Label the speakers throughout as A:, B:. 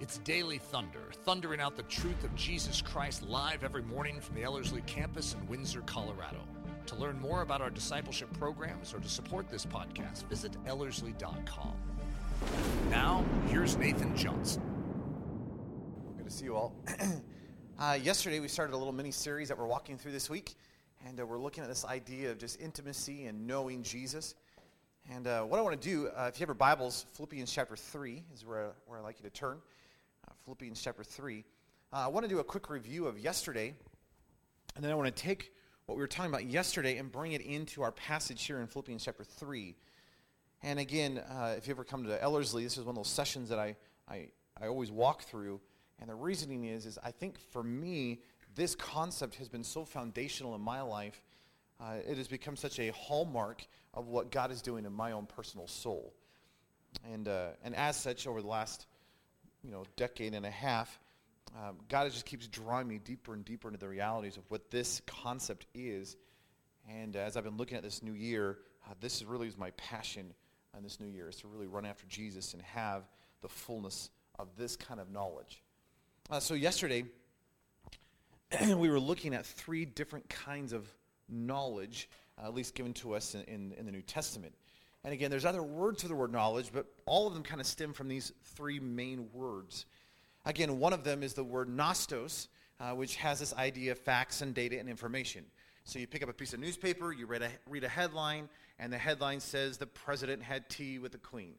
A: It's Daily Thunder, thundering out the truth of Jesus Christ live every morning from the Ellerslie campus in Windsor, Colorado. To learn more about our discipleship programs or to support this podcast, visit Ellerslie.com. Now, here's Nathan Johnson.
B: Good to see you all. uh, yesterday, we started a little mini series that we're walking through this week, and uh, we're looking at this idea of just intimacy and knowing Jesus. And uh, what I want to do, uh, if you have your Bibles, Philippians chapter 3 is where, where I'd like you to turn. Philippians chapter 3. Uh, I want to do a quick review of yesterday, and then I want to take what we were talking about yesterday and bring it into our passage here in Philippians chapter 3. And again, uh, if you ever come to Ellerslie, this is one of those sessions that I, I, I always walk through. And the reasoning is, is I think for me, this concept has been so foundational in my life uh, it has become such a hallmark of what God is doing in my own personal soul. And, uh, and as such, over the last you know, decade and a half, um, God just keeps drawing me deeper and deeper into the realities of what this concept is. And as I've been looking at this new year, uh, this really is my passion on this new year, is to really run after Jesus and have the fullness of this kind of knowledge. Uh, so yesterday, we were looking at three different kinds of knowledge, uh, at least given to us in, in, in, the New Testament. And again, there's other words for the word knowledge, but all of them kind of stem from these three main words. Again, one of them is the word nostos, uh, which has this idea of facts and data and information. So you pick up a piece of newspaper, you read a, read a headline, and the headline says the president had tea with the queen.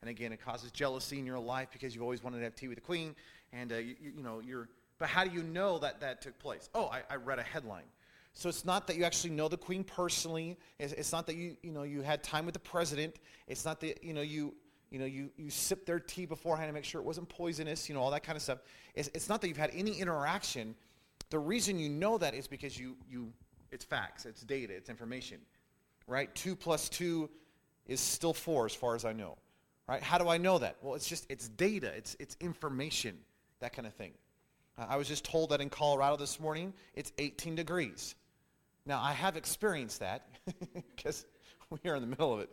B: And again, it causes jealousy in your life because you've always wanted to have tea with the queen. And, uh, you, you, know, you're, but how do you know that that took place? Oh, I, I read a headline. So it's not that you actually know the queen personally. It's, it's, not that you, you, know, you had time with the president. It's not that you, know, you, you, know, you, you sipped their tea beforehand to make sure it wasn't poisonous, you know, all that kind of stuff. It's, it's not that you've had any interaction. The reason you know that is because you, you, it's facts, it's data, it's information, right? Two plus two is still four as far as I know, right? How do I know that? Well, it's just, it's data, it's, it's information, that kind of thing. Uh, I was just told that in Colorado this morning, it's 18 degrees. Now, I have experienced that because we are in the middle of it.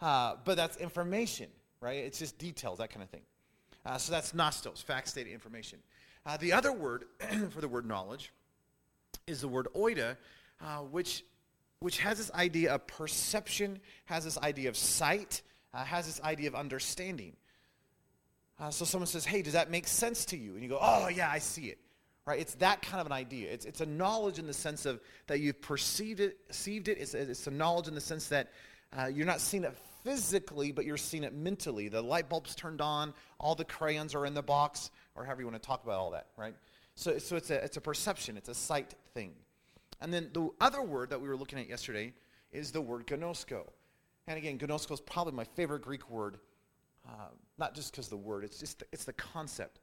B: Uh, but that's information, right? It's just details, that kind of thing. Uh, so that's nostos, facts, data, information. Uh, the other word for the word knowledge is the word oida, uh, which, which has this idea of perception, has this idea of sight, has this idea of understanding. Uh, so someone says, hey, does that make sense to you? And you go, oh, yeah, I see it right? It's that kind of an idea. It's, it's a knowledge in the sense of that you've perceived it, perceived it. It's, it's a knowledge in the sense that uh, you're not seeing it physically, but you're seeing it mentally. The light bulb's turned on, all the crayons are in the box, or however you want to talk about all that, right? So, so it's, a, it's a perception, it's a sight thing. And then the other word that we were looking at yesterday is the word ginosko. And again, ginosko is probably my favorite Greek word, uh, not just because of the word, it's just the, it's the concept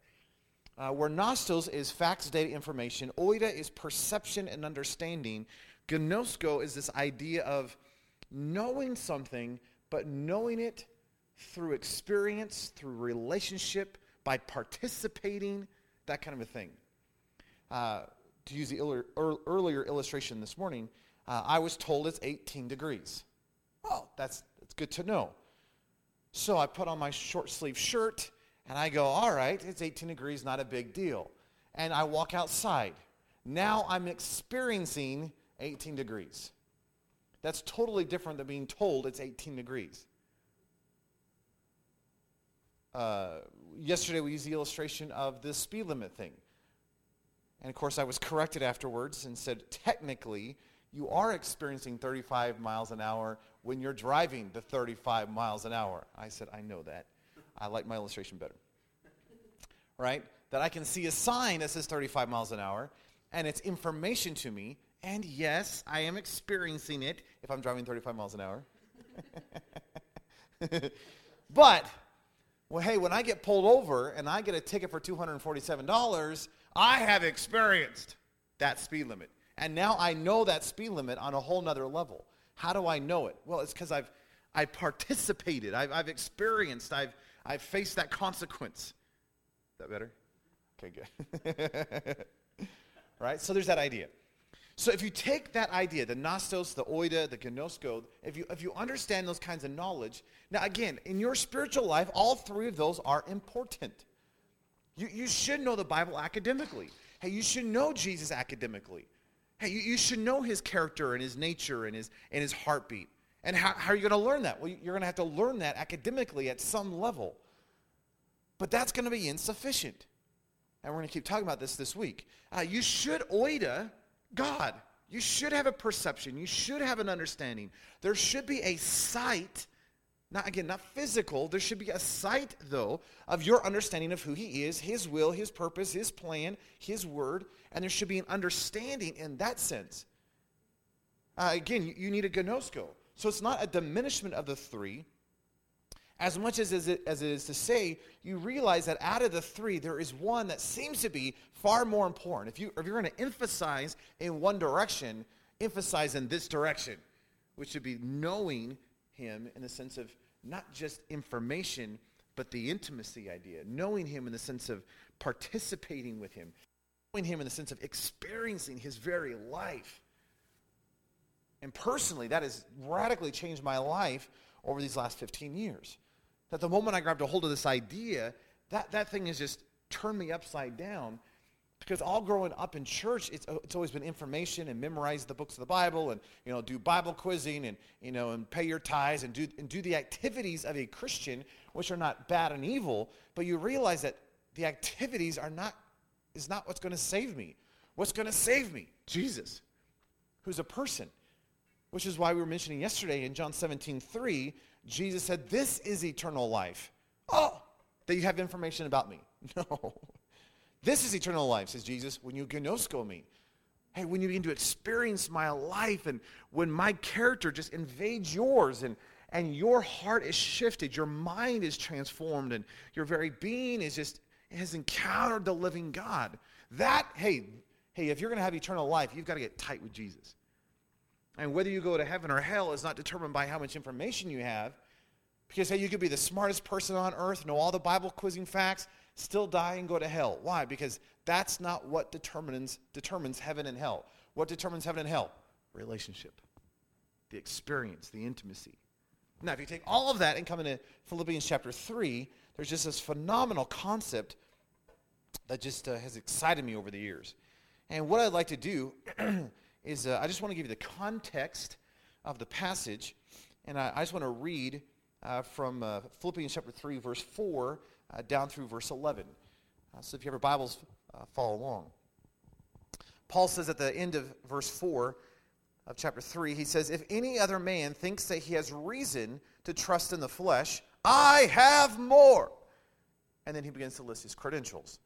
B: uh, where nostos is facts, data, information. Oida is perception and understanding. Ginosko is this idea of knowing something, but knowing it through experience, through relationship, by participating, that kind of a thing. Uh, to use the il- earlier illustration this morning, uh, I was told it's 18 degrees. Well, that's, that's good to know. So I put on my short sleeve shirt and I go, all right, it's 18 degrees, not a big deal. And I walk outside. Now I'm experiencing 18 degrees. That's totally different than being told it's 18 degrees. Uh, yesterday we used the illustration of the speed limit thing. And of course, I was corrected afterwards and said, technically, you are experiencing 35 miles an hour when you're driving the 35 miles an hour. I said, I know that. I like my illustration better. Right? That I can see a sign that says 35 miles an hour, and it's information to me. And yes, I am experiencing it if I'm driving 35 miles an hour. but, well, hey, when I get pulled over and I get a ticket for $247, I have experienced that speed limit. And now I know that speed limit on a whole nother level. How do I know it? Well, it's because I've I participated, I've, I've experienced, I've, I faced that consequence. Is that better? Okay, good. right? So there's that idea. So if you take that idea, the nostos, the oida, the ginosko, if you, if you understand those kinds of knowledge, now again, in your spiritual life, all three of those are important. You, you should know the Bible academically. Hey, you should know Jesus academically. Hey, you, you should know his character and his nature and his, and his heartbeat. And how, how are you going to learn that? Well, you're going to have to learn that academically at some level. But that's going to be insufficient. And we're going to keep talking about this this week. Uh, you should oida God. You should have a perception. You should have an understanding. There should be a sight not again, not physical. There should be a sight, though, of your understanding of who He is, His will, His purpose, His plan, His word, and there should be an understanding in that sense. Uh, again, you, you, need a ginosko. So it's not a diminishment of the three, as much as, as, it, as it is to say, you realize that out of the three, there is one that seems to be far more important. If, you, if you're going to emphasize in one direction, emphasize in this direction, which should be knowing Him in the sense of not just information, but the intimacy idea, knowing him in the sense of participating with him, knowing him in the sense of experiencing his very life. And personally, that has radically changed my life over these last 15 years. That the moment I grabbed a hold of this idea, that, that thing has just turned me upside down because all growing up in church, it's, uh, it's always been information and memorize the books of the Bible and, you know, do Bible quizzing and, you know, and pay your tithes and do, and do the activities of a Christian, which are not bad and evil, but you realize that the activities are not, is not what's going to save me. What's going to save me? Jesus, who's a person. Which is why we were mentioning yesterday in John 17, 3, Jesus said, this is eternal life. Oh, that you have information about me. No. This is eternal life, says Jesus, when you ginosko me. Hey, when you begin to experience my life and when my character just invades yours and, and your heart is shifted, your mind is transformed, and your very being is just has encountered the living God. That, hey, hey, if you're going to have eternal life, you've got to get tight with Jesus. And whether you go to heaven or hell is not determined by how much information you have. Because, hey, you could be the smartest person on earth, know all the Bible quizzing facts, still die and go to hell. Why? Because that's not what determines, determines heaven and hell. What determines heaven and hell? Relationship, the experience, the intimacy. Now, if you take all of that and come into Philippians chapter 3, there's just this phenomenal concept that just uh, has excited me over the years. And what I'd like to do is uh, I just want to give you the context of the passage, and I, I just want to read uh, from uh, Philippians chapter 3, verse 4 uh, down through verse 11. Uh, so if you have your Bibles, follow along. Paul says at the end of verse 4 of chapter 3, he says, If any other man thinks that he has reason to trust in the flesh, I have more. And then he begins to list his credentials.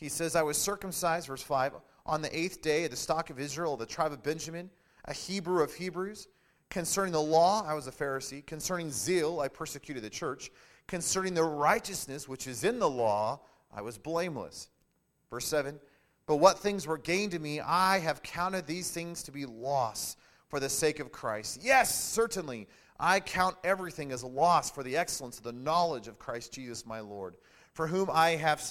B: He says, I was circumcised, verse 5, on the eighth day of the stock of Israel, of the tribe of Benjamin, a Hebrew of Hebrews. Concerning the law, I was a Pharisee. Concerning zeal, I persecuted the church. Concerning the righteousness which is in the law, I was blameless. Verse 7 But what things were gained to me, I have counted these things to be loss for the sake of Christ. Yes, certainly, I count everything as loss for the excellence of the knowledge of Christ Jesus my Lord, for whom I have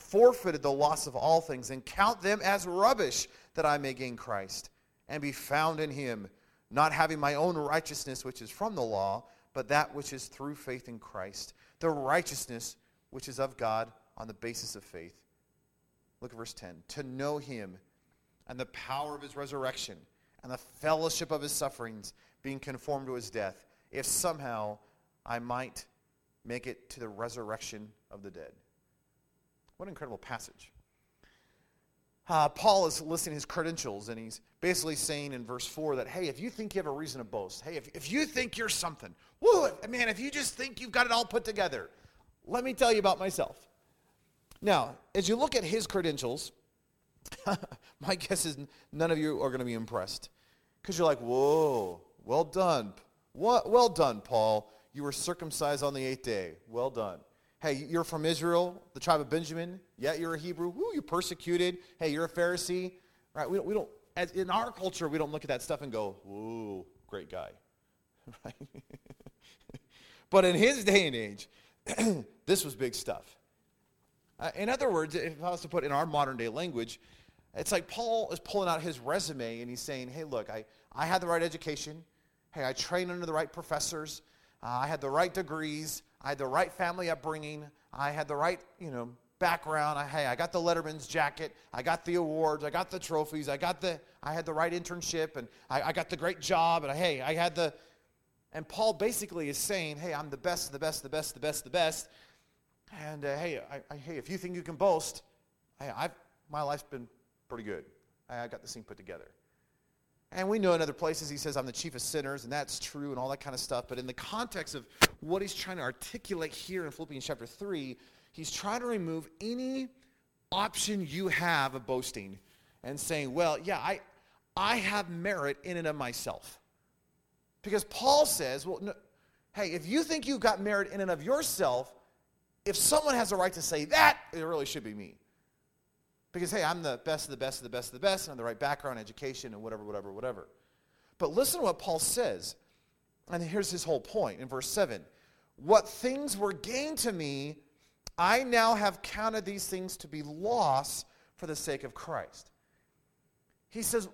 B: forfeited the loss of all things and count them as rubbish that I may gain Christ and be found in him, not having my own righteousness which is from the law but that which is through faith in Christ, the righteousness which is of God on the basis of faith. Look at verse 10. To know him and the power of his resurrection and the fellowship of his sufferings, being conformed to his death, if somehow I might make it to the resurrection of the dead. What an incredible passage uh, Paul is listing his credentials, and he's basically saying in verse 4 that, hey, if you think you have a reason to boast, hey, if, if you think you're something, woo, man, if you just think you've got it all put together, let me tell you about myself. Now, as you look at his credentials, my guess is none of you are going to be impressed. Because you're like, whoa, well done. Well done, Paul. You were circumcised on the eighth day. Well done. Hey, you're from Israel, the tribe of Benjamin. Yeah, you're a Hebrew. Woo, you persecuted. Hey, you're a Pharisee. Right? We don't, we don't as in our culture, we don't look at that stuff and go, "Ooh, great guy." Right? but in his day and age, this was big stuff. Uh, in other words, if I was to put in our modern day language, it's like Paul is pulling out his resume and he's saying, "Hey, look, I, I had the right education. Hey, I trained under the right professors. Uh, I had the right degrees. I had the right family upbringing. I had the right, you know, background. I, hey, I got the Letterman's jacket. I got the awards. I got the trophies. I got the, I had the right internship and I, I got the great job. And I, hey, I had the, and Paul basically is saying, hey, I'm the best, the best, the best, the best, the best. And uh, hey, I, hey, if you think you can boast, hey, I've, my life's been pretty good. I, I got this thing put together. And we know in other places he says, I'm the chief of sinners, and that's true, and all that kind of stuff. But in the context of what he's trying to articulate here in Philippians chapter 3, he's trying to remove any option you have of boasting and saying, well, yeah, I, I have merit in and of myself. Because Paul says, well, no, hey, if you think you've got merit in and of yourself, if someone has a right to say that, it really should be me. Because, hey, I'm the best of the best of the best of the best, and I'm the right background, education, and whatever, whatever, whatever. But listen to what Paul says. And here's his whole point in verse 7 What things were gained to me, I now have counted these things to be loss for the sake of Christ. He says,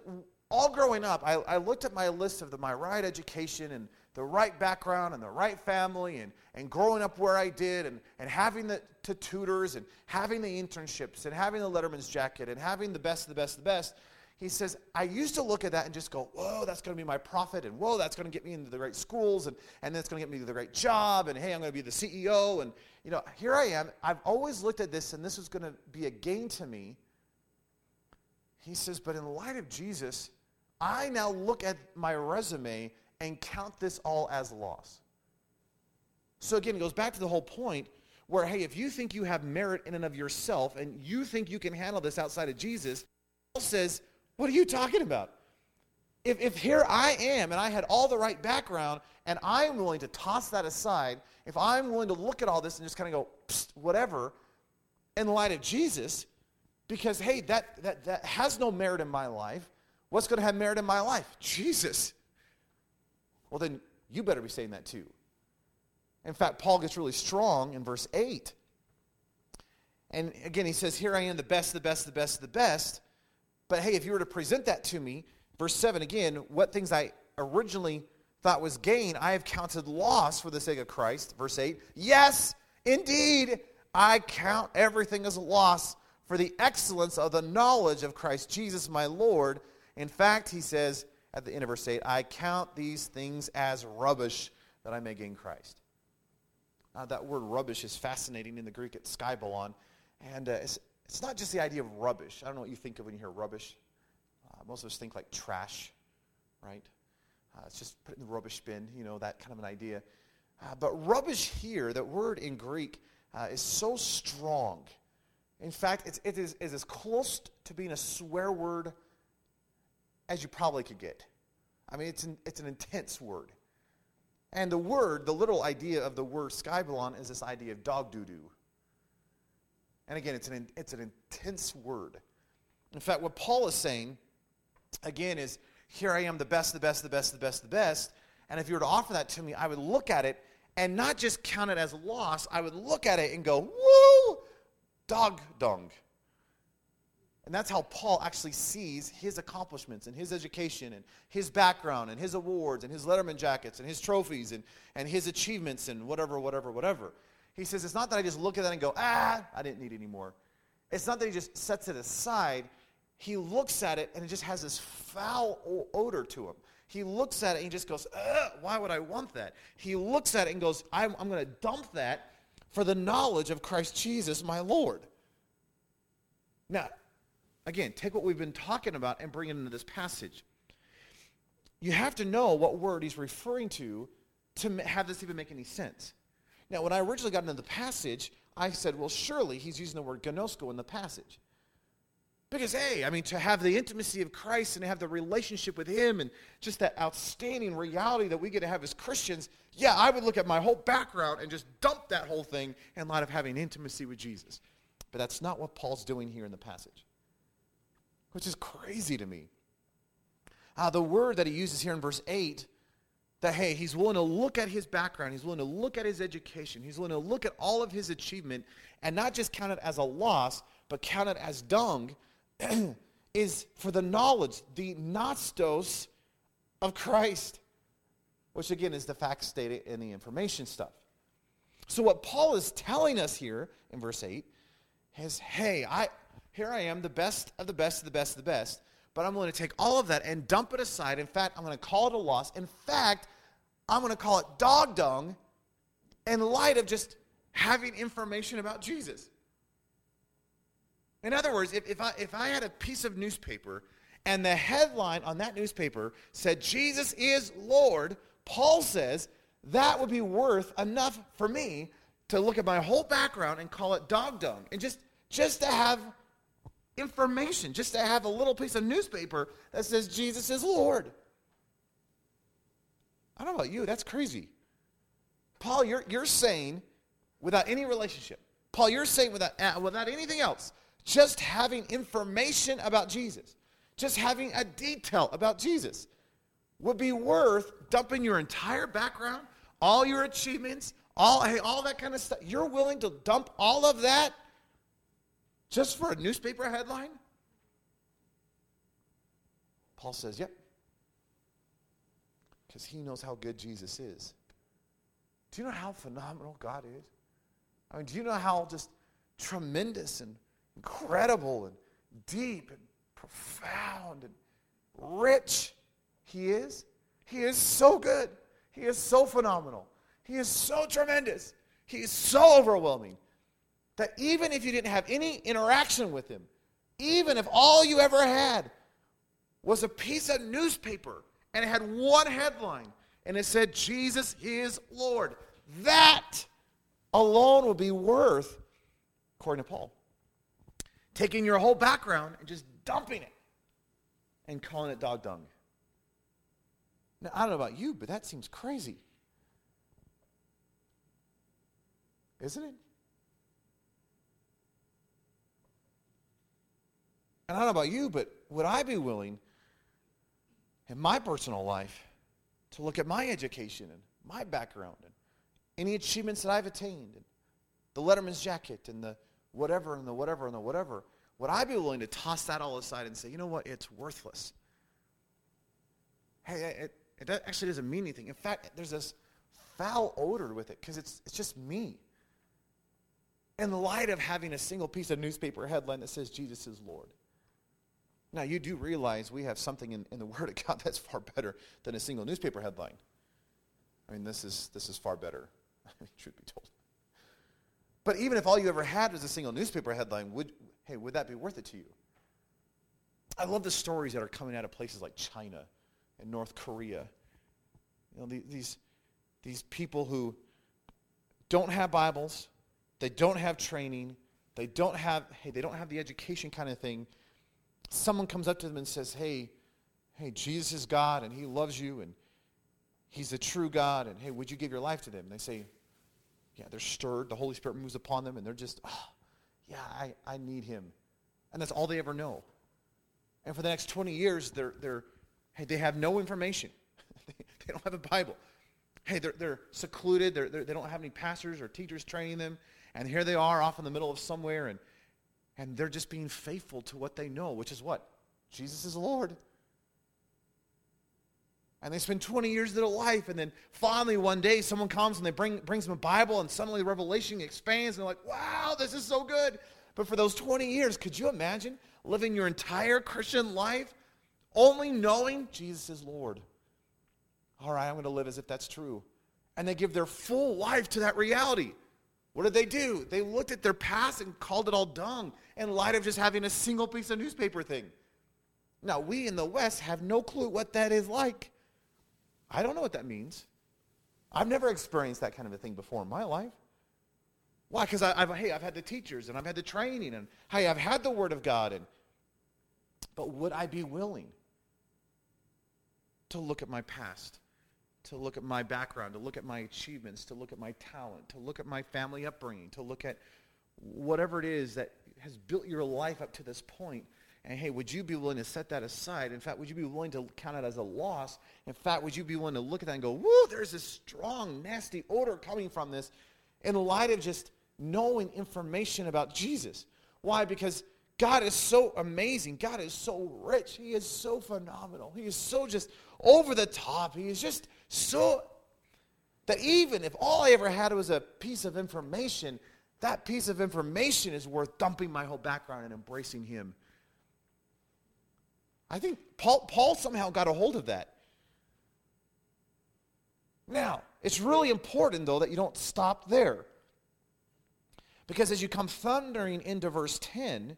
B: all growing up, I, I looked at my list of the, my right education and the right background and the right family and, and growing up where I did and, and having the to tutors and having the internships and having the Letterman's jacket and having the best of the best of the best. He says, I used to look at that and just go, whoa, that's going to be my profit, and whoa, that's going to get me into the right schools, and, and that's going to get me the right job, and hey, I'm going to be the CEO. And, you know, here I am. I've always looked at this, and this is going to be a gain to me. He says, but in light of Jesus, I now look at my resume and count this all as loss. So again, it goes back to the whole point where, hey, if you think you have merit in and of yourself and you think you can handle this outside of Jesus, Paul says, what are you talking about? If, if here I am and I had all the right background and I'm willing to toss that aside, if I'm willing to look at all this and just kind of go, whatever, in light of Jesus, because, hey, that, that, that has no merit in my life, what's going to have merit in my life? Jesus. Well, then you better be saying that too. In fact, Paul gets really strong in verse 8. And again, he says, Here I am, the best, the best, the best, the best. But hey, if you were to present that to me, verse 7 again, what things I originally thought was gain, I have counted loss for the sake of Christ. Verse 8, yes, indeed, I count everything as a loss for the excellence of the knowledge of Christ Jesus my Lord. In fact, he says at the end of verse 8, I count these things as rubbish that I may gain Christ. Uh, that word rubbish is fascinating in the Greek at skybalon. And uh, it's, it's not just the idea of rubbish. I don't know what you think of when you hear rubbish. Uh, most of us think like trash, right? Uh, it's just put it in the rubbish bin, you know, that kind of an idea. Uh, but rubbish here, that word in Greek, uh, is so strong. In fact, it's, it is, is as close to being a swear word as you probably could get. I mean, it's an, it's an intense word. And the word, the literal idea of the word skybalon is this idea of dog doo doo. And again, it's an, it's an intense word. In fact, what Paul is saying, again, is here I am, the best, the best, the best, the best, the best. And if you were to offer that to me, I would look at it and not just count it as loss, I would look at it and go, woo, dog dung. And that's how Paul actually sees his accomplishments and his education and his background and his awards and his Letterman jackets and his trophies and, and his achievements and whatever, whatever, whatever. He says, it's not that I just look at that and go, ah, I didn't need any more. It's not that he just sets it aside. He looks at it and it just has this foul odor to him. He looks at it and he just goes, why would I want that? He looks at it and goes, I'm, I'm going to dump that for the knowledge of Christ Jesus, my Lord. Now, Again, take what we've been talking about and bring it into this passage. You have to know what word he's referring to to have this even make any sense. Now, when I originally got into the passage, I said, well, surely he's using the word ginosko in the passage. Because, hey, I mean, to have the intimacy of Christ and have the relationship with Him and just that outstanding reality that we get to have as Christians, yeah, I would look at my whole background and just dump that whole thing in light of having intimacy with Jesus. But that's not what Paul's doing here in the passage which is crazy to me. Uh, the word that he uses here in verse 8 that, hey, he's willing to look at his background, he's willing to look at his education, he's willing to look at all of his achievement and not just count it as a loss, but count it as dung, is for the knowledge, the nostos of Christ, which again is the facts stated in the information stuff. So, what Paul is telling us here in verse 8 is, hey, I here I am, the best of the best of the best of the best, but I'm going to take all of that and dump it aside. In fact, I'm going to call it a loss. In fact, I'm going to call it dog dung in light of just having information about Jesus. In other words, if, if, I, if I had a piece of newspaper and the headline on that newspaper said, Jesus is Lord, Paul says that would be worth enough for me to look at my whole background and call it dog dung. And just, just to have information, just to have a little piece of newspaper that says Jesus is Lord. I don't know about you, that's crazy. Paul, you're, you're saying without any relationship, Paul, you're saying without, uh, without anything else, just having information about Jesus, just having a detail about Jesus would be worth dumping your entire background, all your achievements, all, hey, all that kind of stuff. You're willing to dump all of that just for a newspaper headline? Paul says, yep. Because he knows how good Jesus is. Do you know how phenomenal God is? I mean, do you know how just tremendous and incredible and deep and profound and rich he is? He is so good. He is so phenomenal. He is so tremendous. He is so overwhelming that even if you didn't have any interaction with him, even if all you ever had was a piece of newspaper and it had one headline and it said, Jesus is Lord, that alone would be worth, according to Paul, taking your whole background and just dumping it and calling it dog dung. Now, I don't know about you, but that seems crazy. Isn't it? And I don't know about you, but would I be willing in my personal life to look at my education and my background and any achievements that I've attained and the Letterman's jacket and the whatever and the whatever and the whatever? Would I be willing to toss that all aside and say, you know what, it's worthless? Hey, it, it actually doesn't mean anything. In fact, there's this foul odor with it because it's, it's just me. In light of having a single piece of newspaper headline that says Jesus is Lord. Now, you do realize we have something in, in the Word of God that's far better than a single newspaper headline. I mean, this is, this is far better, truth be told. But even if all you ever had was a single newspaper headline, would, hey, would that be worth it to you? I love the stories that are coming out of places like China and North Korea. You know, these, these people who don't have Bibles, they don't have training, they don't have, hey, they don't have the education kind of thing, someone comes up to them and says, Hey, hey, Jesus is God and he loves you and he's the true God and hey, would you give your life to them? And they say, Yeah, they're stirred. The Holy Spirit moves upon them and they're just, oh, yeah, I, I need him. And that's all they ever know. And for the next 20 years, they're, they're, hey, they have no information. they don't have a Bible. Hey, they're, they're secluded. They're, they're, they do not have any pastors or teachers training them. And here they are off in the middle of somewhere. And and they're just being faithful to what they know, which is what? Jesus is Lord. And they spend 20 years of their life, and then finally one day someone comes and they bring brings them a Bible, and suddenly revelation expands, and they're like, wow, this is so good. But for those 20 years, could you imagine living your entire Christian life only knowing Jesus is Lord? All right, I'm going to live as if that's true. And they give their full life to that reality. What did they do? They looked at their past and called it all dung in light of just having a single piece of newspaper thing. Now, we in the West have no clue what that is like. I don't know what that means. I've never experienced that kind of a thing before in my life. Why? Because I've hey, I've had the teachers and I've had the training and hey, I've had the Word of God and but would I be willing to look at my past? To look at my background, to look at my achievements, to look at my talent, to look at my family upbringing, to look at whatever it is that has built your life up to this point. And hey, would you be willing to set that aside? In fact, would you be willing to count it as a loss? In fact, would you be willing to look at that and go, whoo, there's this strong, nasty odor coming from this in light of just knowing information about Jesus? Why? Because God is so amazing. God is so rich. He is so phenomenal. He is so just over the top. He is just so that even if all I ever had was a piece of information, that piece of information is worth dumping my whole background and embracing him. I think Paul, Paul somehow got a hold of that. Now, it's really important, though, that you don't stop there. Because as you come thundering into verse 10,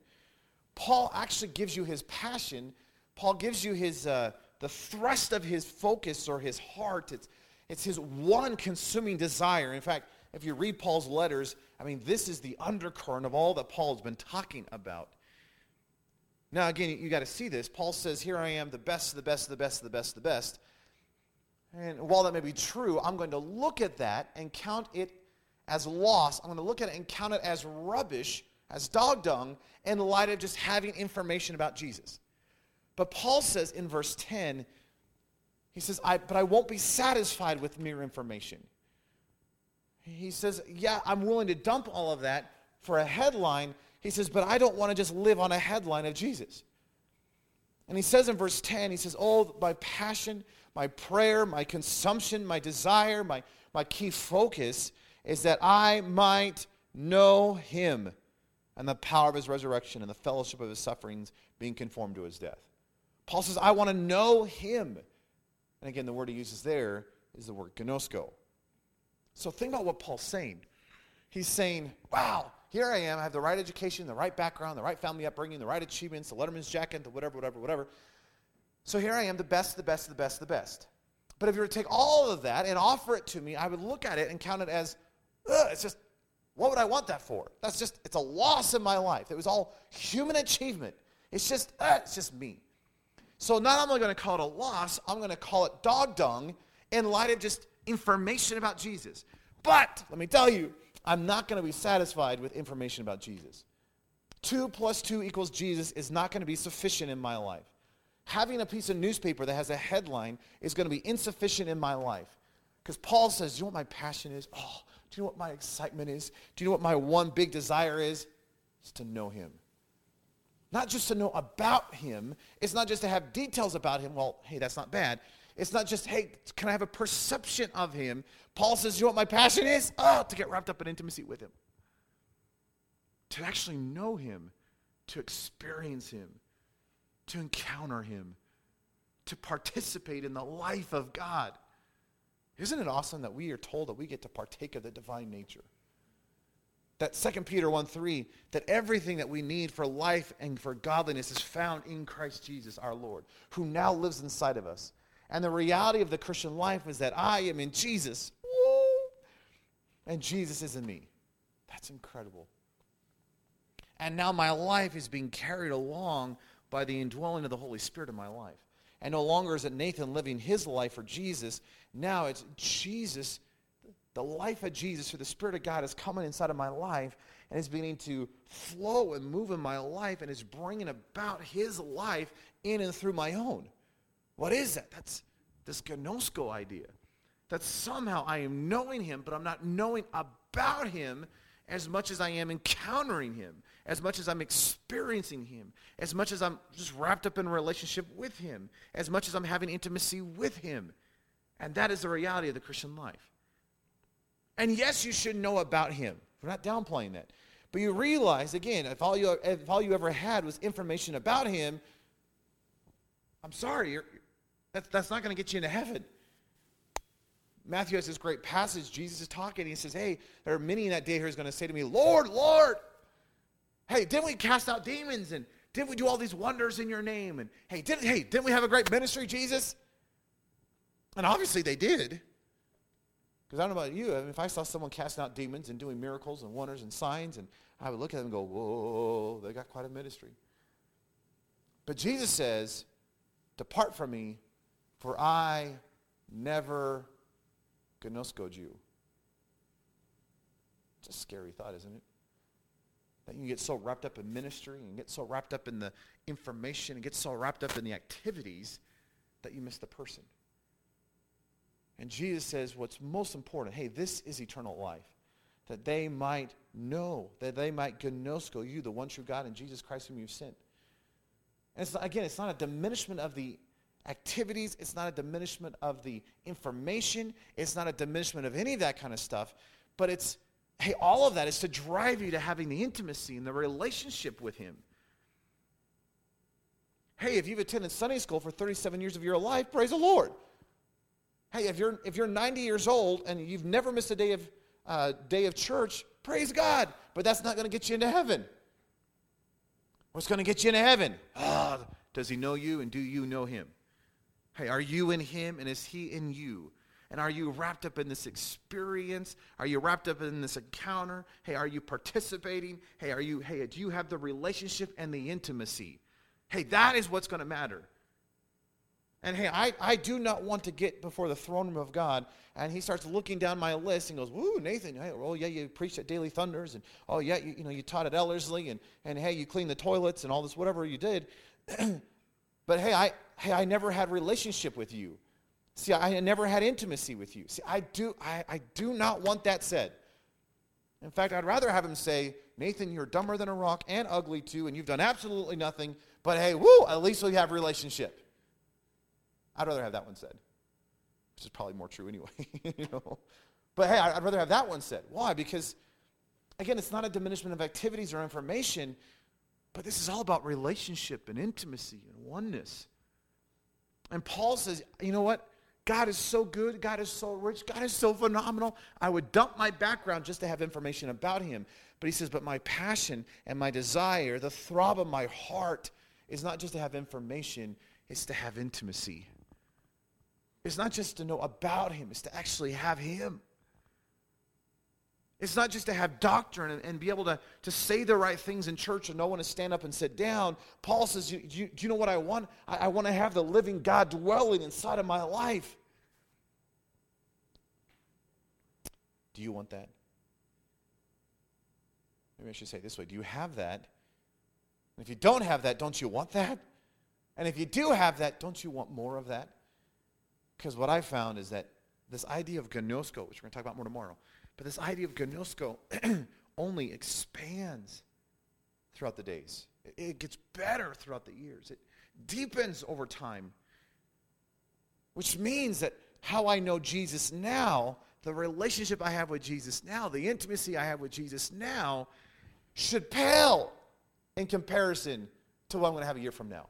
B: Paul actually gives you his passion. Paul gives you his, uh, the thrust of his focus or his heart. It's, it's his one consuming desire. In fact, if you read Paul's letters, I mean, this is the undercurrent of all that Paul's been talking about. Now, again, you got to see this. Paul says, Here I am, the best, of the best, of the best, of the best, of the best. And while that may be true, I'm going to look at that and count it as loss. I'm going to look at it and count it as rubbish, as dog dung, in light of just having information about Jesus. But Paul says in verse 10, he says, I, But I won't be satisfied with mere information. He says, Yeah, I'm willing to dump all of that for a headline he says, But I don't want to just live on a headline of Jesus. And he says in verse 10, he says, Oh, my passion, my prayer, my consumption, my desire, my, my key focus is that I might know him and the power of his resurrection and the fellowship of his sufferings, being conformed to his death. Paul says, I want to know him. And again, the word he uses there is the word ginosko. So think about what Paul's saying. He's saying, wow, here I am. I have the right education, the right background, the right family upbringing, the right achievements, the Letterman's jacket, the whatever, whatever, whatever. So here I am, the best, the best, the best, the best. But if you were to take all of that and offer it to me, I would look at it and count it as, it's just, what would I want that for? That's just, it's a loss in my life. It was all human achievement. It's just, it's just me. So not only am I going to call it a loss, I'm going to call it dog dung in light of just information about Jesus. But let me tell you, I'm not going to be satisfied with information about Jesus. Two plus two equals Jesus is not going to be sufficient in my life. Having a piece of newspaper that has a headline is going to be insufficient in my life. Because Paul says, Do you know what my passion is? Oh, do you know what my excitement is? Do you know what my one big desire is? It's to know him. Not just to know about him. It's not just to have details about him. Well, hey, that's not bad. It's not just, hey, can I have a perception of him? Paul says, you know what my passion is? Oh, to get wrapped up in intimacy with him. To actually know him, to experience him, to encounter him, to participate in the life of God. Isn't it awesome that we are told that we get to partake of the divine nature? That 2 Peter 1 3, that everything that we need for life and for godliness is found in Christ Jesus our Lord, who now lives inside of us. And the reality of the Christian life is that I am in Jesus, and Jesus is in me. That's incredible. And now my life is being carried along by the indwelling of the Holy Spirit in my life. And no longer is it Nathan living his life for Jesus. Now it's Jesus, the life of Jesus through the Spirit of God is coming inside of my life and is beginning to flow and move in my life and is bringing about his life in and through my own. What is that? That's this ginosko idea. That somehow I am knowing him, but I'm not knowing about him as much as I am encountering him, as much as I'm experiencing him, as much as I'm just wrapped up in a relationship with him, as much as I'm having intimacy with him. And that is the reality of the Christian life. And yes, you should know about him. We're not downplaying that. But you realize, again, if all you, if all you ever had was information about him, I'm sorry, you're, that's, that's not going to get you into heaven. Matthew has this great passage. Jesus is talking. he says, Hey, there are many in that day who are going to say to me, Lord, Lord, hey, didn't we cast out demons? And didn't we do all these wonders in your name? And hey, didn't, hey, didn't we have a great ministry, Jesus? And obviously they did. Because I don't know about you, if I saw someone casting out demons and doing miracles and wonders and signs, and I would look at them and go, Whoa, they got quite a ministry. But Jesus says, Depart from me, for I never ginoskoed you. It's a scary thought, isn't it? That you get so wrapped up in ministry and get so wrapped up in the information and get so wrapped up in the activities that you miss the person. And Jesus says what's most important, hey, this is eternal life. That they might know, that they might ginosko you, the one true God, and Jesus Christ whom you've sent. And it's not, again, it's not a diminishment of the activities. It's not a diminishment of the information. It's not a diminishment of any of that kind of stuff. But it's hey, all of that is to drive you to having the intimacy and the relationship with Him. Hey, if you've attended Sunday school for 37 years of your life, praise the Lord. Hey, if you're, if you're 90 years old and you've never missed a day of, uh, day of church, praise God. But that's not going to get you into heaven. What's going to get you into heaven? Ah, does he know you and do you know him? Hey, are you in him and is he in you? And are you wrapped up in this experience? Are you wrapped up in this encounter? Hey, are you participating? Hey, are you hey, do you have the relationship and the intimacy? Hey, that is what's going to matter. And hey, I, I do not want to get before the throne room of God. And he starts looking down my list and goes, Woo, Nathan, hey, oh, yeah, you preached at Daily Thunders. And oh, yeah, you, you know, you taught at Ellerslie. And, and hey, you cleaned the toilets and all this, whatever you did. but hey, I, hey, I never had relationship with you. See, I never had intimacy with you. See, I do, I, I do not want that said. In fact, I'd rather have him say, Nathan, you're dumber than a rock and ugly too, and you've done absolutely nothing. But hey, woo, at least we have relationship. I'd rather have that one said, which is probably more true anyway. you know? But hey, I'd rather have that one said. Why? Because, again, it's not a diminishment of activities or information, but this is all about relationship and intimacy and oneness. And Paul says, you know what? God is so good. God is so rich. God is so phenomenal. I would dump my background just to have information about him. But he says, but my passion and my desire, the throb of my heart, is not just to have information, it's to have intimacy. It's not just to know about him, it's to actually have him. It's not just to have doctrine and, and, be able to, to say the right things in church and know when to stand up and sit down. Paul says, you, you, Do you know what I want? I, I want to have the living God dwelling inside of my life. Do you want that? Maybe I should say it this way Do you have that? And if you don't have that, don't you want that? And if you do have that, don't you want more of that? Because what I found is that this idea of ginosko, which we're going to talk about more tomorrow, but this idea of ginosko only expands throughout the days. It, it gets better throughout the years. It deepens over time, which means that how I know Jesus now, the relationship I have with Jesus now, the intimacy I have with Jesus now, should pale in comparison to what I'm going to have a year from now.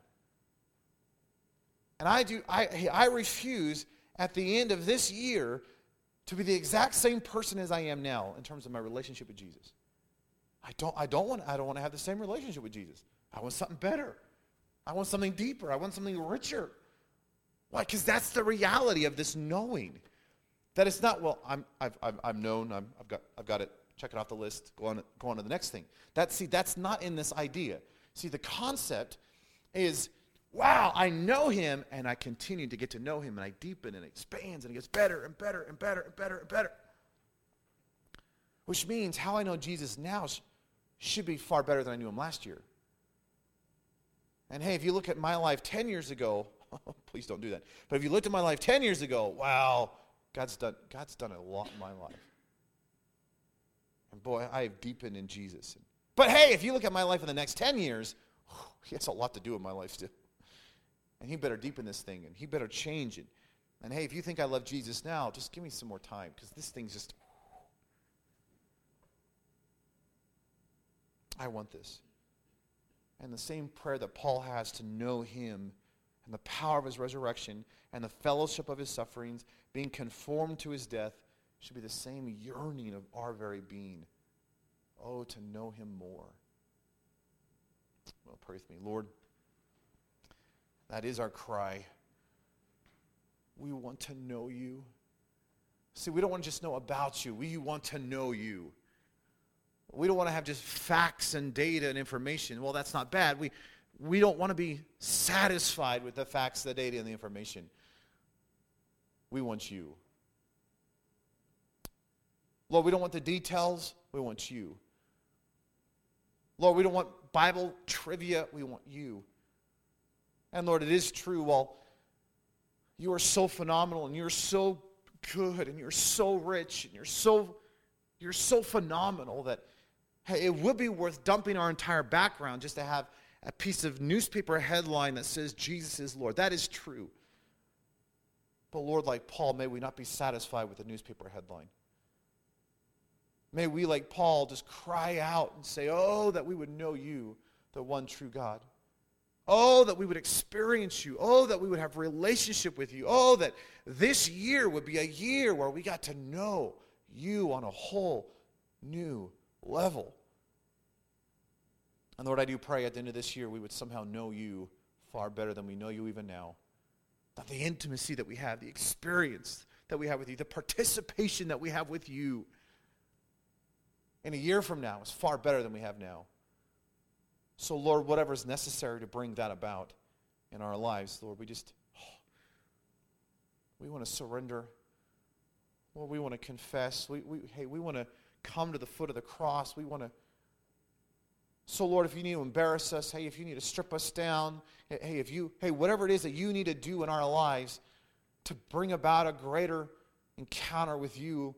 B: And I, do, I, I refuse at the end of this year to be the exact same person as I am now in terms of my relationship with Jesus. I don't, I don't, want, I don't want to have the same relationship with Jesus. I want something better. I want something deeper. I want something richer. Why? Because that's the reality of this knowing. That it's not, well, I'm, I've, I've, I'm known, I'm, I've, got, I've got it, check it off the list, go on, go on to the next thing. That, see, that's not in this idea. See, the concept is wow, I know him, and I continue to get to know him, and I deepen and expands, and it gets better and better and better and better and better. Which means how I know Jesus now should be far better than I knew him last year. And hey, if you look at my life 10 years ago, please don't do that. But if you looked at my life 10 years ago, wow, God's done, God's done a lot in my life. And boy, I have deepened in Jesus. But hey, if you look at my life in the next 10 years, he has a lot to do in my life still. And he better deepen this thing and he better change it. And hey, if you think I love Jesus now, just give me some more time because this thing's just. I want this. And the same prayer that Paul has to know him and the power of his resurrection and the fellowship of his sufferings, being conformed to his death, should be the same yearning of our very being. Oh, to know him more. Well, pray with me. Lord, that is our cry. We want to know you. See, we don't want to just know about you. We want to know you. We don't want to have just facts and data and information. Well, that's not bad. We, we don't want to be satisfied with the facts, the data, and the information. We want you. Lord, we don't want the details. We want you. Lord, we don't want Bible trivia. We want you. And Lord, it is true. Well, you are so phenomenal and you're so good and you're so rich and you're so you're so phenomenal that hey, it would be worth dumping our entire background just to have a piece of newspaper headline that says Jesus is Lord. That is true. But Lord, like Paul, may we not be satisfied with the newspaper headline. May we, like Paul, just cry out and say, Oh, that we would know you, the one true God. Oh, that we would experience you. Oh, that we would have relationship with you. Oh, that this year would be a year where we got to know you on a whole new level. And Lord, I do pray at the end of this year we would somehow know you far better than we know you even now. That the intimacy that we have, the experience that we have with you, the participation that we have with you in a year from now is far better than we have now. So, Lord, whatever is necessary to bring that about in our lives, Lord, we just, oh, we want to surrender. Lord, we want to confess. We, we, hey, we want to come to the foot of the cross. We want to. So, Lord, if you need to embarrass us, hey, if you need to strip us down, hey, if you, hey, whatever it is that you need to do in our lives to bring about a greater encounter with you,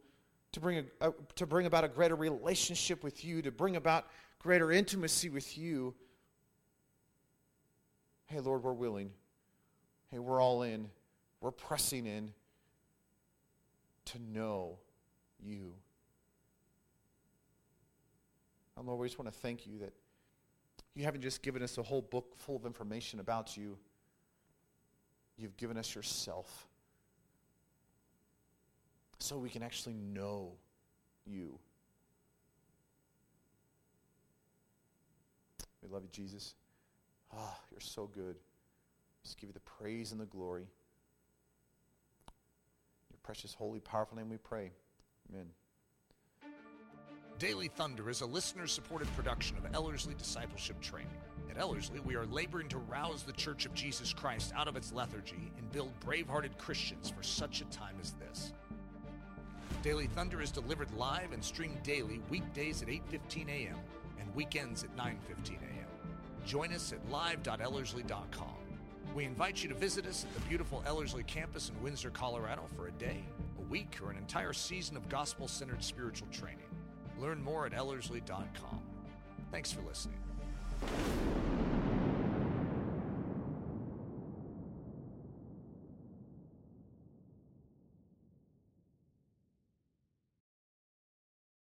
B: to bring, a, a, to bring about a greater relationship with you, to bring about greater intimacy with you. Hey, Lord, we're willing. Hey, we're all in. We're pressing in to know you. And Lord, we just want to thank you that you haven't just given us a whole book full of information about you, you've given us yourself so we can actually know you. We love you, Jesus. Ah, oh, you're so good. Just give you the praise and the glory. Your precious, holy, powerful name we pray. Amen.
A: Daily Thunder is a listener supported production of Ellerslie Discipleship Training. At Ellerslie, we are laboring to rouse the Church of Jesus Christ out of its lethargy and build brave hearted Christians for such a time as this. Daily Thunder is delivered live and streamed daily weekdays at 8:15 a.m. and weekends at 9:15 a.m. Join us at live.ellerslie.com. We invite you to visit us at the beautiful Ellerslie campus in Windsor, Colorado for a day, a week, or an entire season of gospel-centered spiritual training. Learn more at ellerslie.com. Thanks for listening.